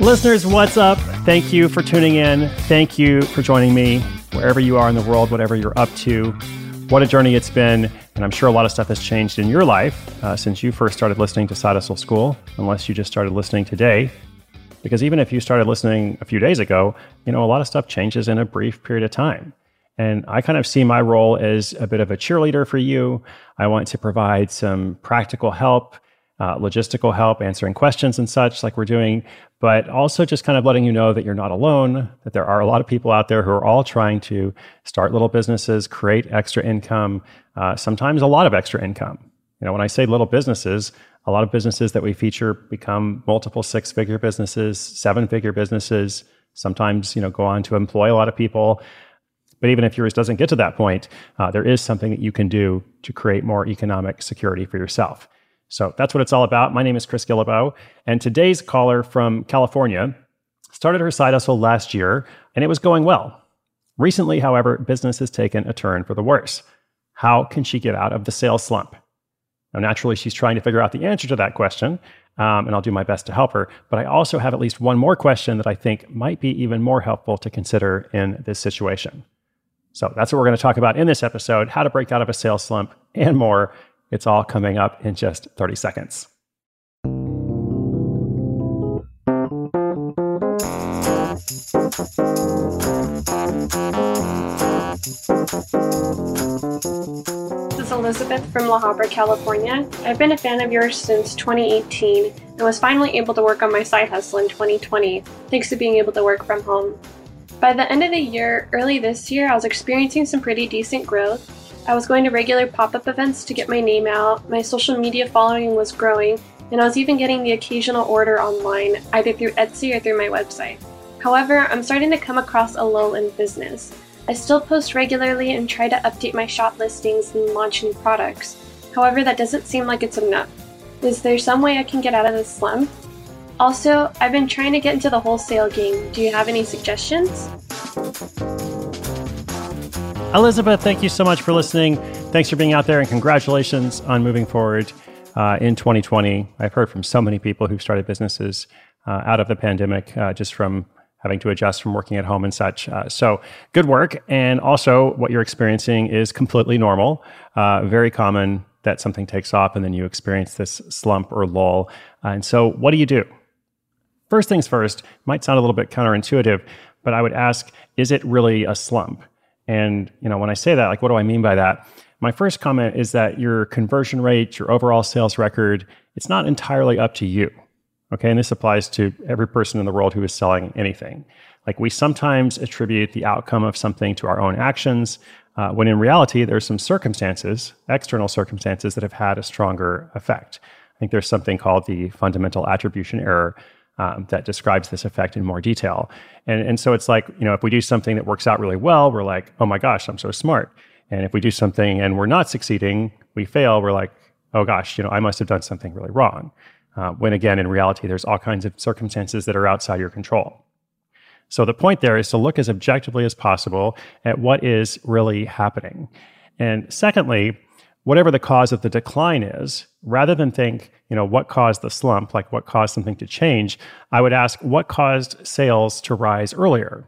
Listeners, what's up? Thank you for tuning in. Thank you for joining me wherever you are in the world, whatever you're up to. What a journey it's been. And I'm sure a lot of stuff has changed in your life uh, since you first started listening to Side Hustle School, unless you just started listening today. Because even if you started listening a few days ago, you know, a lot of stuff changes in a brief period of time. And I kind of see my role as a bit of a cheerleader for you. I want to provide some practical help uh, logistical help, answering questions and such, like we're doing, but also just kind of letting you know that you're not alone, that there are a lot of people out there who are all trying to start little businesses, create extra income, uh, sometimes a lot of extra income. You know, when I say little businesses, a lot of businesses that we feature become multiple six figure businesses, seven figure businesses, sometimes, you know, go on to employ a lot of people. But even if yours doesn't get to that point, uh, there is something that you can do to create more economic security for yourself. So that's what it's all about. My name is Chris Guillebeau, and today's caller from California started her side hustle last year, and it was going well. Recently, however, business has taken a turn for the worse. How can she get out of the sales slump? Now, naturally, she's trying to figure out the answer to that question, um, and I'll do my best to help her. But I also have at least one more question that I think might be even more helpful to consider in this situation. So that's what we're going to talk about in this episode how to break out of a sales slump and more. It's all coming up in just 30 seconds. This is Elizabeth from La Habra, California. I've been a fan of yours since 2018 and was finally able to work on my side hustle in 2020 thanks to being able to work from home. By the end of the year, early this year, I was experiencing some pretty decent growth I was going to regular pop up events to get my name out, my social media following was growing, and I was even getting the occasional order online, either through Etsy or through my website. However, I'm starting to come across a lull in business. I still post regularly and try to update my shop listings and launch new products. However, that doesn't seem like it's enough. Is there some way I can get out of this slump? Also, I've been trying to get into the wholesale game. Do you have any suggestions? Elizabeth, thank you so much for listening. Thanks for being out there and congratulations on moving forward uh, in 2020. I've heard from so many people who've started businesses uh, out of the pandemic uh, just from having to adjust from working at home and such. Uh, so good work. And also, what you're experiencing is completely normal, uh, very common that something takes off and then you experience this slump or lull. Uh, and so, what do you do? First things first, might sound a little bit counterintuitive, but I would ask, is it really a slump? And you know, when I say that, like, what do I mean by that? My first comment is that your conversion rate, your overall sales record, it's not entirely up to you. Okay, and this applies to every person in the world who is selling anything. Like we sometimes attribute the outcome of something to our own actions, uh, when in reality, there's some circumstances, external circumstances, that have had a stronger effect. I think there's something called the fundamental attribution error, um, that describes this effect in more detail. And, and so it's like, you know, if we do something that works out really well, we're like, oh my gosh, I'm so smart. And if we do something and we're not succeeding, we fail, we're like, oh gosh, you know, I must have done something really wrong. Uh, when again, in reality, there's all kinds of circumstances that are outside your control. So the point there is to look as objectively as possible at what is really happening. And secondly, whatever the cause of the decline is, rather than think, you know, what caused the slump, like what caused something to change, I would ask what caused sales to rise earlier,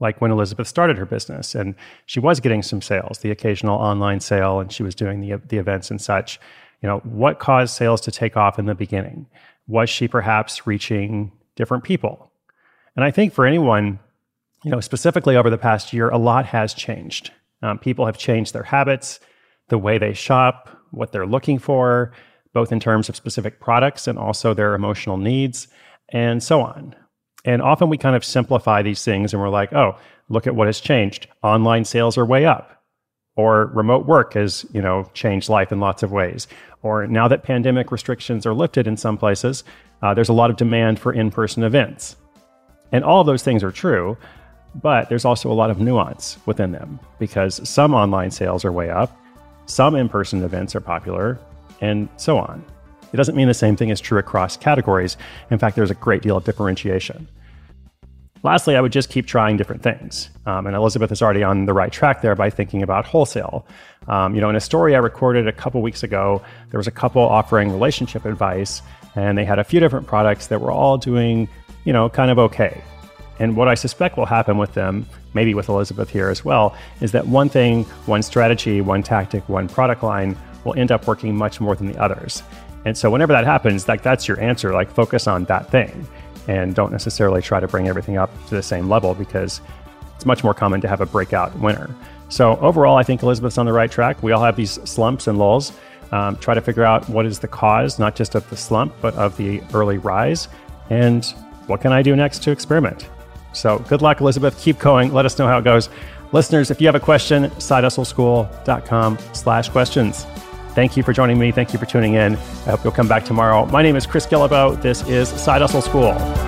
like when Elizabeth started her business and she was getting some sales, the occasional online sale, and she was doing the, the events and such. You know, what caused sales to take off in the beginning? Was she perhaps reaching different people? And I think for anyone, you know, specifically over the past year, a lot has changed. Um, people have changed their habits the way they shop, what they're looking for, both in terms of specific products and also their emotional needs, and so on. And often we kind of simplify these things and we're like, oh, look at what has changed. Online sales are way up. Or remote work has, you know, changed life in lots of ways. Or now that pandemic restrictions are lifted in some places, uh, there's a lot of demand for in person events. And all those things are true, but there's also a lot of nuance within them because some online sales are way up some in person events are popular, and so on. It doesn't mean the same thing is true across categories. In fact, there's a great deal of differentiation. Lastly, I would just keep trying different things. Um, and Elizabeth is already on the right track there by thinking about wholesale. Um, you know, in a story I recorded a couple weeks ago, there was a couple offering relationship advice, and they had a few different products that were all doing you know, kind of okay. And what I suspect will happen with them, maybe with Elizabeth here as well, is that one thing, one strategy, one tactic, one product line will end up working much more than the others. And so whenever that happens, like that's your answer, like focus on that thing and don't necessarily try to bring everything up to the same level because it's much more common to have a breakout winner. So overall, I think Elizabeth's on the right track. We all have these slumps and lulls. Um, try to figure out what is the cause, not just of the slump, but of the early rise. And what can I do next to experiment? So good luck, Elizabeth. Keep going. Let us know how it goes. Listeners, if you have a question, sidehustleschool.com slash questions. Thank you for joining me. Thank you for tuning in. I hope you'll come back tomorrow. My name is Chris Guillebeau. This is Side Hustle School.